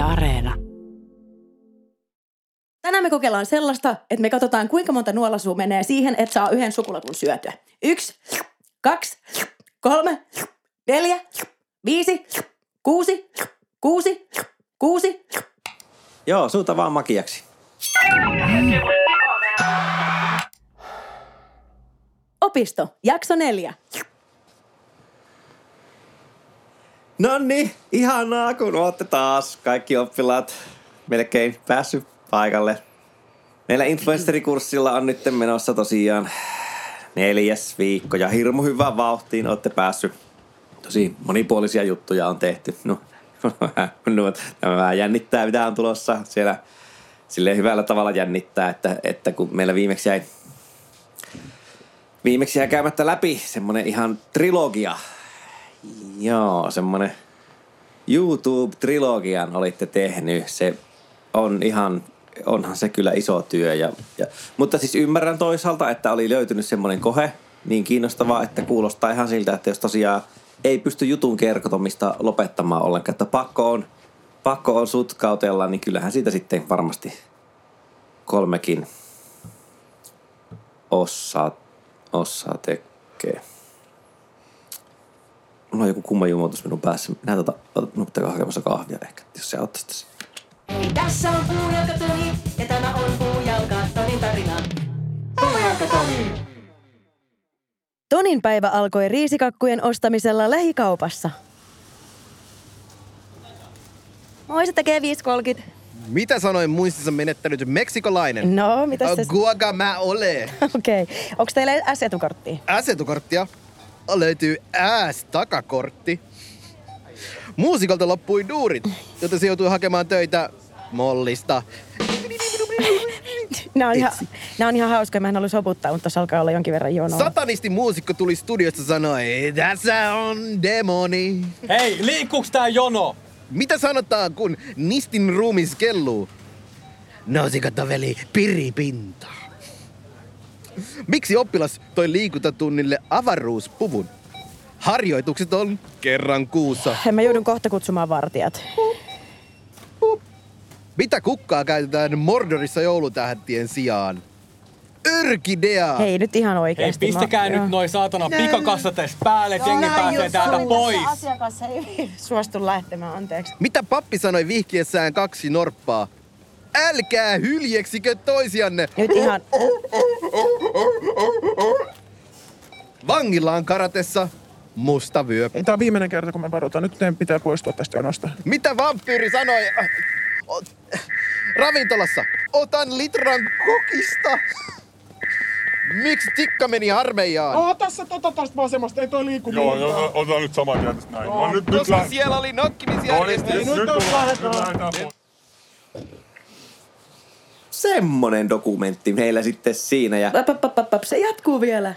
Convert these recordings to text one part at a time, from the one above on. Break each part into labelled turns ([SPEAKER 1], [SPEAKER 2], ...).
[SPEAKER 1] Yle Areena.
[SPEAKER 2] Tänään me kokeillaan sellaista, että me katsotaan kuinka monta nuolasua menee siihen, että saa yhden sukulatun syötyä. Yksi, kaksi, kolme, neljä, viisi, kuusi, kuusi, kuusi.
[SPEAKER 3] Joo, suuta vaan makiaksi.
[SPEAKER 2] Opisto, jakso neljä.
[SPEAKER 3] No niin, ihanaa kun olette taas kaikki oppilaat melkein päässyt paikalle. Meillä influencerikurssilla on nyt menossa tosiaan neljäs viikko ja hirmu hyvään vauhtiin olette päässyt. Tosi monipuolisia juttuja on tehty. No, no, tämä vähän jännittää, mitä on tulossa siellä. Silleen hyvällä tavalla jännittää, että, että kun meillä viimeksi jäi, viimeksi jäi käymättä läpi semmonen ihan trilogia. Joo, semmonen YouTube-trilogian olitte tehnyt. Se on ihan, onhan se kyllä iso työ. Ja, ja, mutta siis ymmärrän toisaalta, että oli löytynyt semmoinen kohe niin kiinnostavaa, että kuulostaa ihan siltä, että jos tosiaan ei pysty jutun kertomista lopettamaan ollenkaan, että pakko on, pakko on sutkautella, niin kyllähän siitä sitten varmasti kolmekin osaa, osaa tekee. Mulla on joku kumma jumotus minun päässä. Minä tota, minun pitää hakemassa kahvia ehkä, jos se auttaisi tässä.
[SPEAKER 4] Hei, tässä on puujalka Toni ja tämä on puujalka Tonin tarina. Puujalka Toni!
[SPEAKER 2] Tonin päivä alkoi riisikakkujen ostamisella lähikaupassa. Moi, se tekee 5.30.
[SPEAKER 5] Mitä sanoin muistissa menettänyt meksikolainen?
[SPEAKER 2] No, mitä se...
[SPEAKER 5] Guaga mä ole.
[SPEAKER 2] Okei. Okay. Onko teillä S-etukorttia?
[SPEAKER 5] S-etukorttia. Löytyy S-takakortti. Muusikolta loppui duurit, joten se joutui hakemaan töitä mollista.
[SPEAKER 2] Nämä on, ihan, nämä on ihan hauskoja. Mä en halua soputtaa, mutta tuossa alkaa olla jonkin verran jonoa.
[SPEAKER 5] Satanisti muusikko tuli studiosta sanoi, tässä on demoni.
[SPEAKER 6] Hei, liikkuuks tää jono?
[SPEAKER 5] Mitä sanotaan, kun nistin ruumis kelluu? Nousiko toveli piripinta? Miksi oppilas toi liikuntatunnille avaruuspuvun? Harjoitukset on kerran kuussa.
[SPEAKER 2] Mä joudun kohta kutsumaan vartijat.
[SPEAKER 5] Mitä kukkaa käytetään Mordorissa joulutähtien sijaan? Örkidea!
[SPEAKER 2] Hei, nyt ihan
[SPEAKER 6] Hei,
[SPEAKER 2] oikeesti.
[SPEAKER 6] pistäkää
[SPEAKER 2] Mä-
[SPEAKER 6] nyt
[SPEAKER 2] joo.
[SPEAKER 6] noi saatana pikakassa tästä päälle, että jengi pääsee täältä pois.
[SPEAKER 2] Asiakas ei suostu lähtemään, anteeksi.
[SPEAKER 5] Mitä pappi sanoi vihkiessään kaksi norppaa? Älkää hyljeksikö toisianne!
[SPEAKER 2] Nyt ihan...
[SPEAKER 5] Vangilla on karatessa musta vyö.
[SPEAKER 7] Tämä on viimeinen kerta, kun me varoitaan. Nyt teidän pitää poistua tästä jonosta.
[SPEAKER 5] Mitä vampyyri sanoi? Ravintolassa. Otan litran kokista. Miksi tikka meni armeijaan?
[SPEAKER 7] Oh, tässä, tota tästä vasemmasta, ei toi liiku
[SPEAKER 8] Joo, joo, otetaan nyt saman tien tästä näin.
[SPEAKER 7] Joo,
[SPEAKER 8] No, nyt, nyt
[SPEAKER 5] Koska
[SPEAKER 8] lähdetään.
[SPEAKER 5] siellä oli nokkimisjärjestys.
[SPEAKER 7] nyt
[SPEAKER 8] Nyt
[SPEAKER 7] on
[SPEAKER 8] tullaan, nyt
[SPEAKER 7] lähdetään.
[SPEAKER 8] lähdetään pois.
[SPEAKER 3] Semmonen dokumentti meillä sitten siinä. Ja
[SPEAKER 2] Pap, pap, pap, pap, se jatkuu vielä.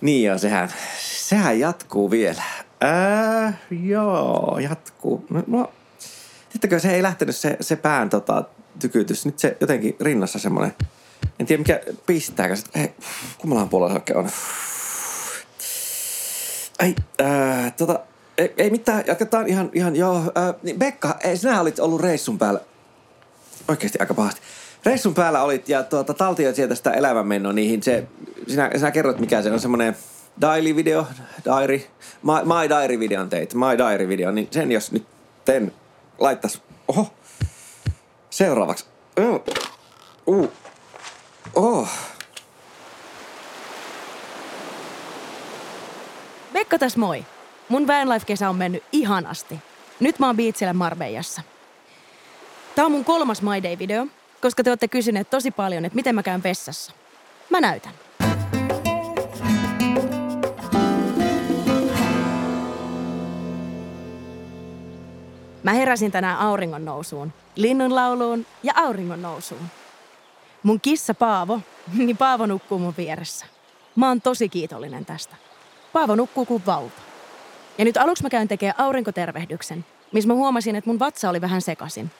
[SPEAKER 3] niin joo, sehän, sehän jatkuu vielä. Ää, joo, jatkuu. No, no sittenkö se ei lähtenyt se, se pään tota, tykytys. Nyt se jotenkin rinnassa semmonen. En tiedä mikä pistääkö. Sit, hei, kummallahan puolella se on. Ai, ää, tota, ei, ei mitään, jatketaan ihan, ihan joo. Ää, niin Bekka, ei, sinä olit ollut reissun päällä. Oikeasti aika pahasti. Reissun päällä olit ja tuota, taltioit sieltä sitä elämänmenoa niihin. Se, sinä, sinä kerroit mikä se on semmoinen Daily-video, diary, my, my Diary-videon teit, My Diary-video, niin sen jos nyt ten laittais, oho, seuraavaksi. Uh, oh.
[SPEAKER 2] Pekka tässä moi. Mun vanlife-kesä on mennyt ihanasti. Nyt mä oon biitsillä Marbejassa. Tää on mun kolmas My Day-video, koska te olette kysyneet tosi paljon, että miten mä käyn vessassa. Mä näytän. Mä heräsin tänään auringon nousuun, linnun lauluun ja auringon nousuun. Mun kissa Paavo, niin Paavo nukkuu mun vieressä. Mä oon tosi kiitollinen tästä. Paavo nukkuu kuin vauva. Ja nyt aluksi mä käyn tekemään aurinkotervehdyksen, missä mä huomasin, että mun vatsa oli vähän sekasin.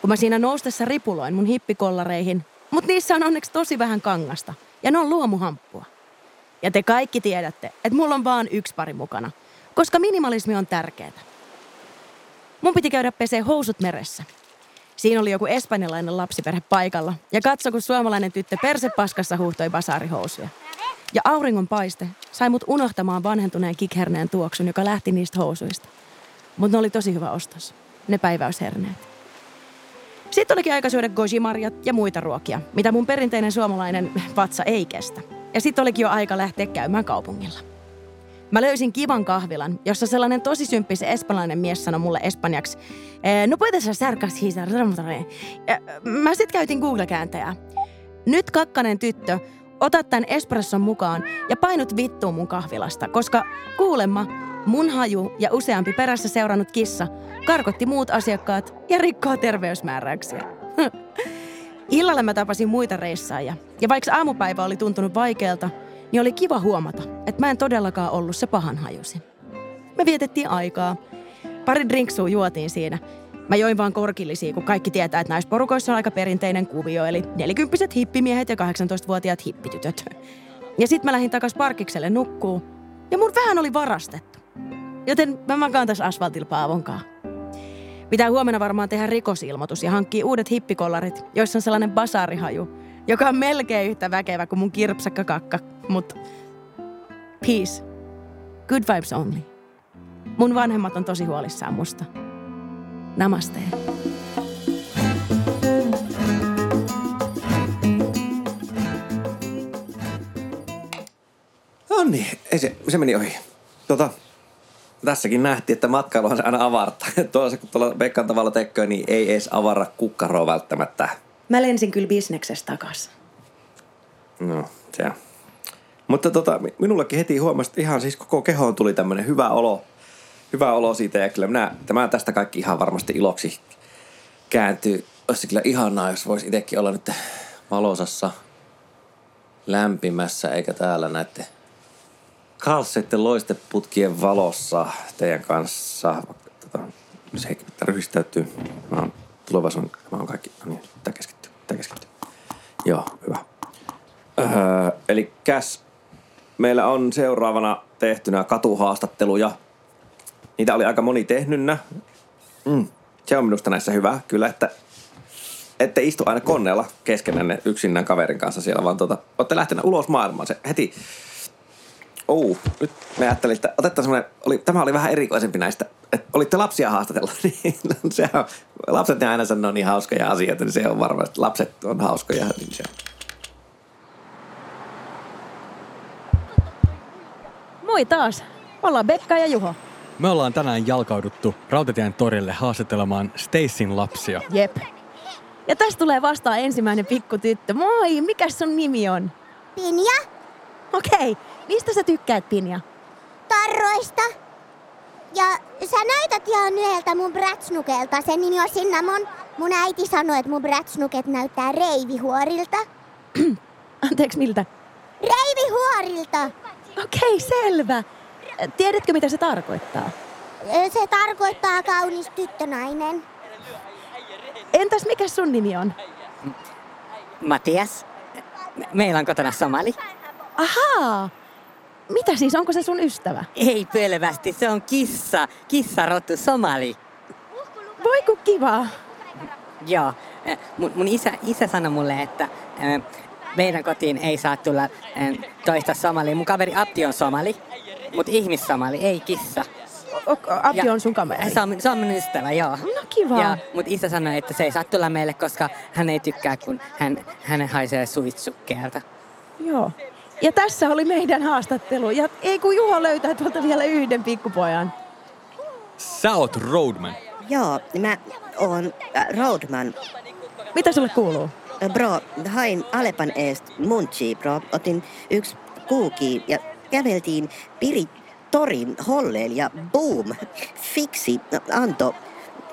[SPEAKER 2] Kun mä siinä noustessa ripuloin mun hippikollareihin, mutta niissä on onneksi tosi vähän kangasta. Ja ne on luomuhamppua. Ja te kaikki tiedätte, että mulla on vaan yksi pari mukana, koska minimalismi on tärkeää. Mun piti käydä pesee housut meressä. Siinä oli joku espanjalainen lapsiperhe paikalla ja katso, kun suomalainen tyttö persepaskassa huuhtoi basaarihousuja. Ja auringon paiste sai mut unohtamaan vanhentuneen kikherneen tuoksun, joka lähti niistä housuista. Mutta ne oli tosi hyvä ostos. Ne päiväysherneet. Sitten olikin aika syödä gojimarjat ja muita ruokia, mitä mun perinteinen suomalainen vatsa ei kestä. Ja sitten olikin jo aika lähteä käymään kaupungilla. Mä löysin kivan kahvilan, jossa sellainen tosi symppis espanjalainen mies sanoi mulle espanjaksi, "Eh, no puedes casi ramotare." Ja Mä sitten käytin Google-kääntäjää. Nyt kakkanen tyttö, ota tämän espresson mukaan ja painut vittuun mun kahvilasta, koska kuulemma mun haju ja useampi perässä seurannut kissa karkotti muut asiakkaat ja rikkoo terveysmääräyksiä. Illalla mä tapasin muita reissaajia, ja vaikka aamupäivä oli tuntunut vaikealta, niin oli kiva huomata, että mä en todellakaan ollut se pahan hajusin. Me vietettiin aikaa. Pari drinksua juotiin siinä. Mä join vaan korkillisia, kun kaikki tietää, että näissä porukoissa on aika perinteinen kuvio, eli nelikymppiset hippimiehet ja 18-vuotiaat hippitytöt. Ja sit mä lähdin takas parkikselle nukkuu, ja mun vähän oli varastettu. Joten mä makaan tässä asfaltilla paavonkaan. Pitää huomenna varmaan tehdä rikosilmoitus ja hankkia uudet hippikollarit, joissa on sellainen basaarihaju, joka on melkein yhtä väkevä kuin mun kirpsakka kakka. Mut peace. Good vibes only. Mun vanhemmat on tosi huolissaan musta. Namaste.
[SPEAKER 3] No niin, ei se, se meni ohi. Tota, tässäkin nähtiin, että matkailuhan se aina avartaa. Tuolla kun tuolla Pekkan tavalla tekee, niin ei edes avarra kukkaroa välttämättä.
[SPEAKER 2] Mä lensin kyllä bisneksestä takas.
[SPEAKER 3] No, se on. Mutta tota, mi- minullekin heti huomasi, että ihan siis koko kehoon tuli tämmöinen hyvä olo. Hyvä olo siitä ja kyllä minä, tämä tästä kaikki ihan varmasti iloksi kääntyy. Olisi kyllä ihanaa, jos voisi itsekin olla nyt valosassa lämpimässä, eikä täällä näette kalseiden loisteputkien valossa teidän kanssa. Tota, se ei pitää ryhdistäytyy. Mä oon tulevaisuuden, mä oon kaikki, no niin, tää keskittyy, tää keskittyy. Joo, hyvä. Öö, eli käs, meillä on seuraavana tehtynä katuhaastatteluja. Niitä oli aika moni tehnynnä. Mm, se on minusta näissä hyvä, kyllä, että ette istu aina koneella keskenänne yksinään kaverin kanssa siellä, vaan tota, olette lähteneet ulos maailmaan. Se heti, oh, nyt me ajattelin, että otetaan semmoinen, oli, tämä oli vähän erikoisempi näistä, että olitte lapsia haastatella, niin se on, lapset ne aina sanoo niin hauskoja asioita, niin se on varmaan, että lapset on hauskoja, niin se on.
[SPEAKER 2] Moi taas. Ollaan Bekka ja Juho.
[SPEAKER 6] Me ollaan tänään jalkauduttu Rautatien torille haastattelemaan Stacyn lapsia.
[SPEAKER 2] Jep. Ja tästä tulee vastaan ensimmäinen pikkutyttö. Moi, mikä sun nimi on?
[SPEAKER 1] Pinja,
[SPEAKER 2] Okei, mistä sä tykkäät, Pinja?
[SPEAKER 1] tarroista. Ja sä näytät ihan yhdeltä mun brätsnukelta. Sen nimi on Cinnamon. Mun äiti sanoi, että mun brätsnuket näyttää reivihuorilta.
[SPEAKER 2] Anteeksi, miltä?
[SPEAKER 1] Reivihuorilta!
[SPEAKER 2] Okei, selvä. Tiedätkö, mitä se tarkoittaa?
[SPEAKER 1] Se tarkoittaa kaunis tyttönainen.
[SPEAKER 2] Entäs mikä sun nimi on?
[SPEAKER 8] Matias, me- meillä on kotona somali.
[SPEAKER 2] Ahaa! Mitä siis, onko se sun ystävä?
[SPEAKER 8] Ei pölvästi, se on kissa, kissarottu somali.
[SPEAKER 2] Voi kun kivaa.
[SPEAKER 8] Joo, eh, mun, mun isä, isä sanoi mulle, että eh, meidän kotiin ei saa tulla eh, toista somalia. Mun kaveri Abdi on somali, mutta ihmissomali, ei kissa.
[SPEAKER 2] Abdi on sun kaveri.
[SPEAKER 8] Se on, se on mun ystävä, joo.
[SPEAKER 2] No kiva.
[SPEAKER 8] Ja, mutta isä sanoi, että se ei saa tulla meille, koska hän ei tykkää, kun hän, hän haisee suitsukkeelta.
[SPEAKER 2] Joo. Ja tässä oli meidän haastattelu. Ja ei kun Juho löytää tuolta vielä yhden pikkupojan.
[SPEAKER 6] Sä oot roadman.
[SPEAKER 9] Joo, mä oon äh, Roadman.
[SPEAKER 2] Mitä sulle kuuluu?
[SPEAKER 9] Bro, hain Alepan eest munchi, bro. Otin yksi kuuki ja käveltiin Piri torin holleel ja boom, fiksi anto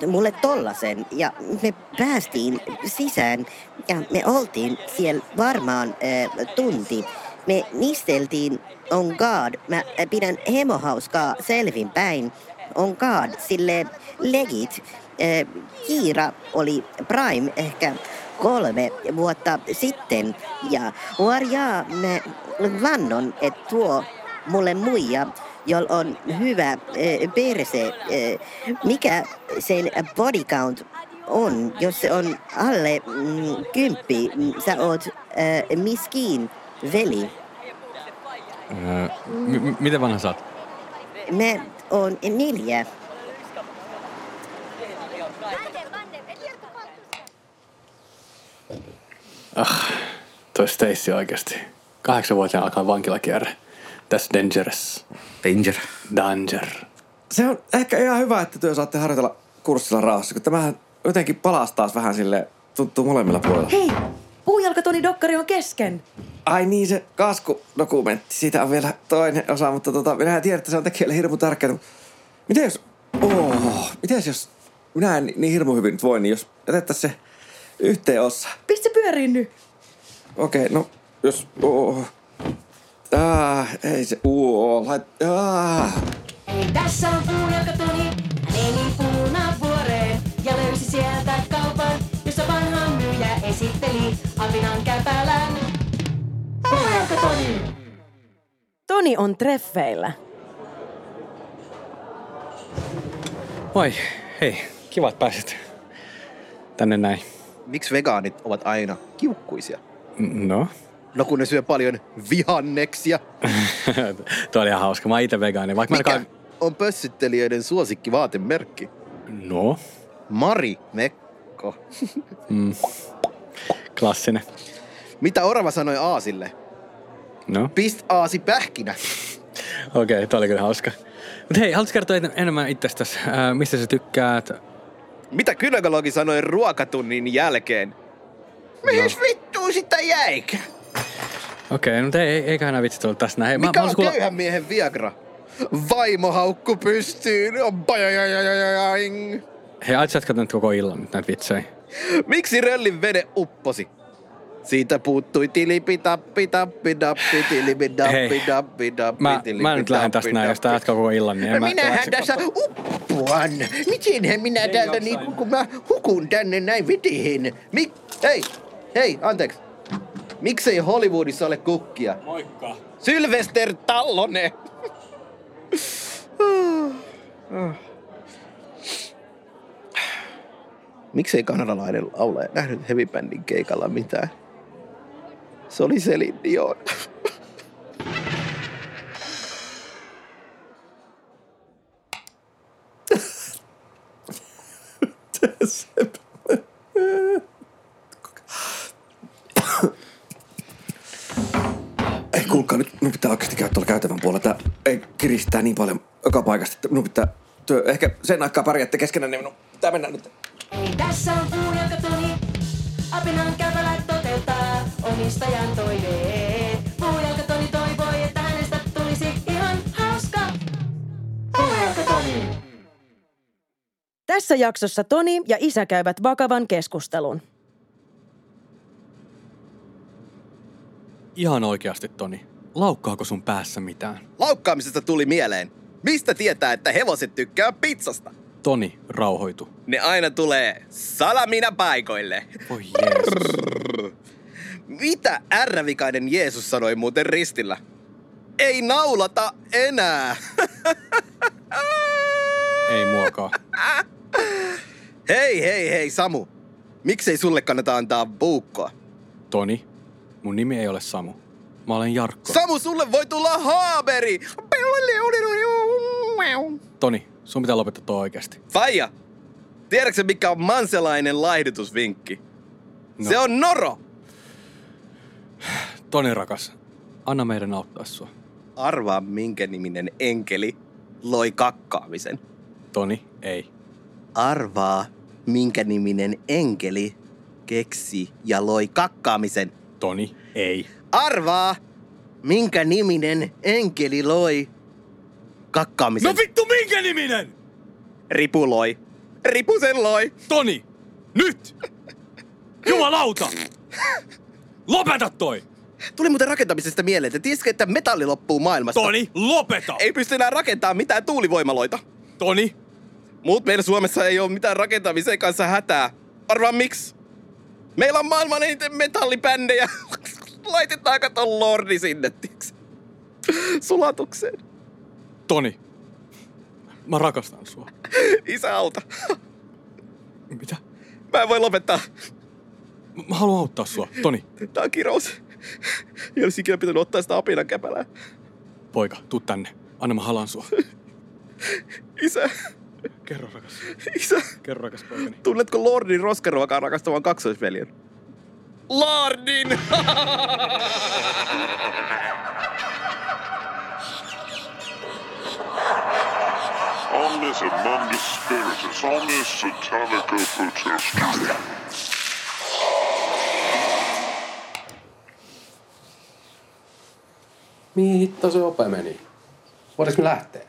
[SPEAKER 9] mulle tollasen ja me päästiin sisään ja me oltiin siellä varmaan äh, tunti. Me nisteltiin on God. Mä pidän hemohauskaa selvinpäin. On God, sille legit. Kiira oli Prime ehkä kolme vuotta sitten ja Warjaa mä vannon, että tuo mulle muija jolla on hyvä perse. Mikä sen body count on, jos se on alle mm, kymppi, mm, sä oot miskiin veli.
[SPEAKER 6] Öö, m- m- miten vanha sä oot?
[SPEAKER 9] Mä oon neljä.
[SPEAKER 6] Toi Stacy oikeasti. Kahdeksanvuotiaana alkaa vankilakierre. That's dangerous.
[SPEAKER 5] Danger.
[SPEAKER 6] Danger.
[SPEAKER 3] Se on ehkä ihan hyvä, että työ saatte harjoitella kurssilla rauhassa, kun tämähän jotenkin palastaa taas vähän sille tuntuu molemmilla puolilla.
[SPEAKER 2] Hei, puujalkatoni dokkari on kesken.
[SPEAKER 3] Ai niin, se kaskudokumentti, siitä on vielä toinen osa, mutta tota, minä tiedän, että se on tekijälle hirmu tärkeää. Miten jos, oh, miten jos minä en niin hirmu hyvin nyt voi, niin jos jätettäisiin se yhteen osa.
[SPEAKER 2] Pistä pyöriin nyt.
[SPEAKER 3] Okei, no jos, oh, ah, ei se, oh, lait, ah.
[SPEAKER 4] Ei tässä on puujalkatoni, hän meni puunavuoreen ja löysi sieltä kaupan, jossa vanha myyjä esitteli apinan käpälän. Puujalkatoni!
[SPEAKER 2] Toni on treffeillä.
[SPEAKER 6] Moi, hei, kiva, että pääsit tänne näin.
[SPEAKER 5] Miksi vegaanit ovat aina kiukkuisia?
[SPEAKER 6] No,
[SPEAKER 5] No kun ne syö paljon vihanneksia.
[SPEAKER 6] Tuo oli ihan hauska. Mä oon itse vegaani. Vaikka
[SPEAKER 5] Mikä
[SPEAKER 6] mä
[SPEAKER 5] on pössittelijöiden suosikki vaatemerkki?
[SPEAKER 6] No,
[SPEAKER 5] Mari Mekko.
[SPEAKER 6] klassinen.
[SPEAKER 5] Mitä Orava sanoi Aasille?
[SPEAKER 6] No,
[SPEAKER 5] Pist Aasi pähkinä.
[SPEAKER 6] okei, okay, toi oli kyllä hauska. Mutta hei, haluatko kertoa en- enemmän itsestäsi? Äh, mistä sä tykkäät?
[SPEAKER 5] Mitä kynekologi sanoi ruokatunnin jälkeen? Mihin vittuun sitä jäikä?
[SPEAKER 6] Okei, okay, mutta ei, ei, eiköhän nämä vitsit ollut tässä näin. Hei,
[SPEAKER 5] Mikä on
[SPEAKER 6] haluaisin kuulla-
[SPEAKER 5] köyhän miehen Viagra? Vaimohaukku pystyyn.
[SPEAKER 6] Hei, aiot sä koko illan nyt näitä vitsejä?
[SPEAKER 5] Miksi röllin vene upposi? Siitä puuttui tilipi tappi tappi dappi tilipi dappi dappi dappi
[SPEAKER 6] Mä,
[SPEAKER 5] tilipi,
[SPEAKER 6] mä nyt lähden tästä näin, jos tää jatkaa koko illan, niin mä...
[SPEAKER 5] Minähän tässä uppoan. Mitenhän minä täältä niin, kun mä hukun tänne näin vetihin. Mik... Hei, hei, anteeksi. Miksei Hollywoodissa ole kukkia?
[SPEAKER 6] Moikka.
[SPEAKER 5] Sylvester Tallone. Miksei kanadalainen laulaja nähnyt heavy-bändin keikalla mitään? Se oli Celine Dion.
[SPEAKER 3] Ei kuulkaa, nyt minun pitää oikeasti käydä tuolla käytävän puolella. Tää ei kiristää niin paljon joka paikasta, että minun pitää työ. Ehkä sen aikaa pärjäätte keskenään, niin minun pitää mennä nyt.
[SPEAKER 4] Ei tässä on puujalkatoni, apinan käpälä toteuttaa omistajan toiveet. Puujalkatoni toivoi, että hänestä tulisi ihan hauska. Puujalkatoni!
[SPEAKER 2] Tässä jaksossa Toni ja isä käyvät vakavan keskustelun.
[SPEAKER 6] Ihan oikeasti, Toni. Laukkaako sun päässä mitään?
[SPEAKER 5] Laukkaamisesta tuli mieleen. Mistä tietää, että hevoset tykkää pizzasta?
[SPEAKER 6] Toni, rauhoitu.
[SPEAKER 5] Ne aina tulee salamina paikoille.
[SPEAKER 6] Voi Jeesus.
[SPEAKER 5] Mitä ärrävikainen Jeesus sanoi muuten ristillä? Ei naulata enää.
[SPEAKER 6] Ei muokaa.
[SPEAKER 5] hei, hei, hei, Samu. Miksei sulle kannata antaa buukkoa?
[SPEAKER 6] Toni, mun nimi ei ole Samu. Mä olen Jarkko.
[SPEAKER 5] Samu, sulle voi tulla haaberi!
[SPEAKER 6] Toni, sun pitää lopettaa tuo oikeasti.
[SPEAKER 5] Faija, tiedätkö mikä on manselainen laihdutusvinkki?
[SPEAKER 6] No.
[SPEAKER 5] Se on noro!
[SPEAKER 6] Toni rakas, anna meidän auttaa sua.
[SPEAKER 5] Arvaa minkä niminen enkeli loi kakkaamisen.
[SPEAKER 6] Toni, ei.
[SPEAKER 5] Arvaa minkä niminen enkeli keksi ja loi kakkaamisen.
[SPEAKER 6] Toni, ei.
[SPEAKER 5] Arvaa minkä niminen enkeli loi kakkaamisen.
[SPEAKER 6] No vittu, minkä niminen?
[SPEAKER 5] Ripu loi. Ripu sen loi.
[SPEAKER 6] Toni, nyt! Jumalauta! Lopeta toi!
[SPEAKER 5] Tuli muuten rakentamisesta mieleen, että tiesitkö, että metalli loppuu maailmasta?
[SPEAKER 6] Toni, lopeta!
[SPEAKER 5] Ei pysty enää rakentamaan mitään tuulivoimaloita.
[SPEAKER 6] Toni,
[SPEAKER 5] Muut meillä Suomessa ei ole mitään rakentamisen kanssa hätää. Arvaa miksi? Meillä on maailman eniten metallibändejä. Laitetaan kato lordi sinne, tiiäks? Sulatukseen.
[SPEAKER 6] Toni, mä rakastan sua.
[SPEAKER 5] Isä, auta.
[SPEAKER 6] Mitä?
[SPEAKER 5] Mä en voi lopettaa.
[SPEAKER 6] Mä, mä haluan auttaa sua. Toni,
[SPEAKER 5] Tää on kirous. Ei olisi ikinä pitänyt ottaa sitä apinan käpälää.
[SPEAKER 6] poika, tuu tänne. Anna mä halaan sua.
[SPEAKER 5] Isä,
[SPEAKER 6] Kerro rakas.
[SPEAKER 5] isä.
[SPEAKER 6] Kerro rakas poikani.
[SPEAKER 5] Tunnetko Lordin roskaruokaa rakastavan kaksoisveljen? Lordin!
[SPEAKER 10] Omnis and mundus spiritus, omnis satanico protestus.
[SPEAKER 11] Mihin hitto se ope meni? Voidaanko me lähteä?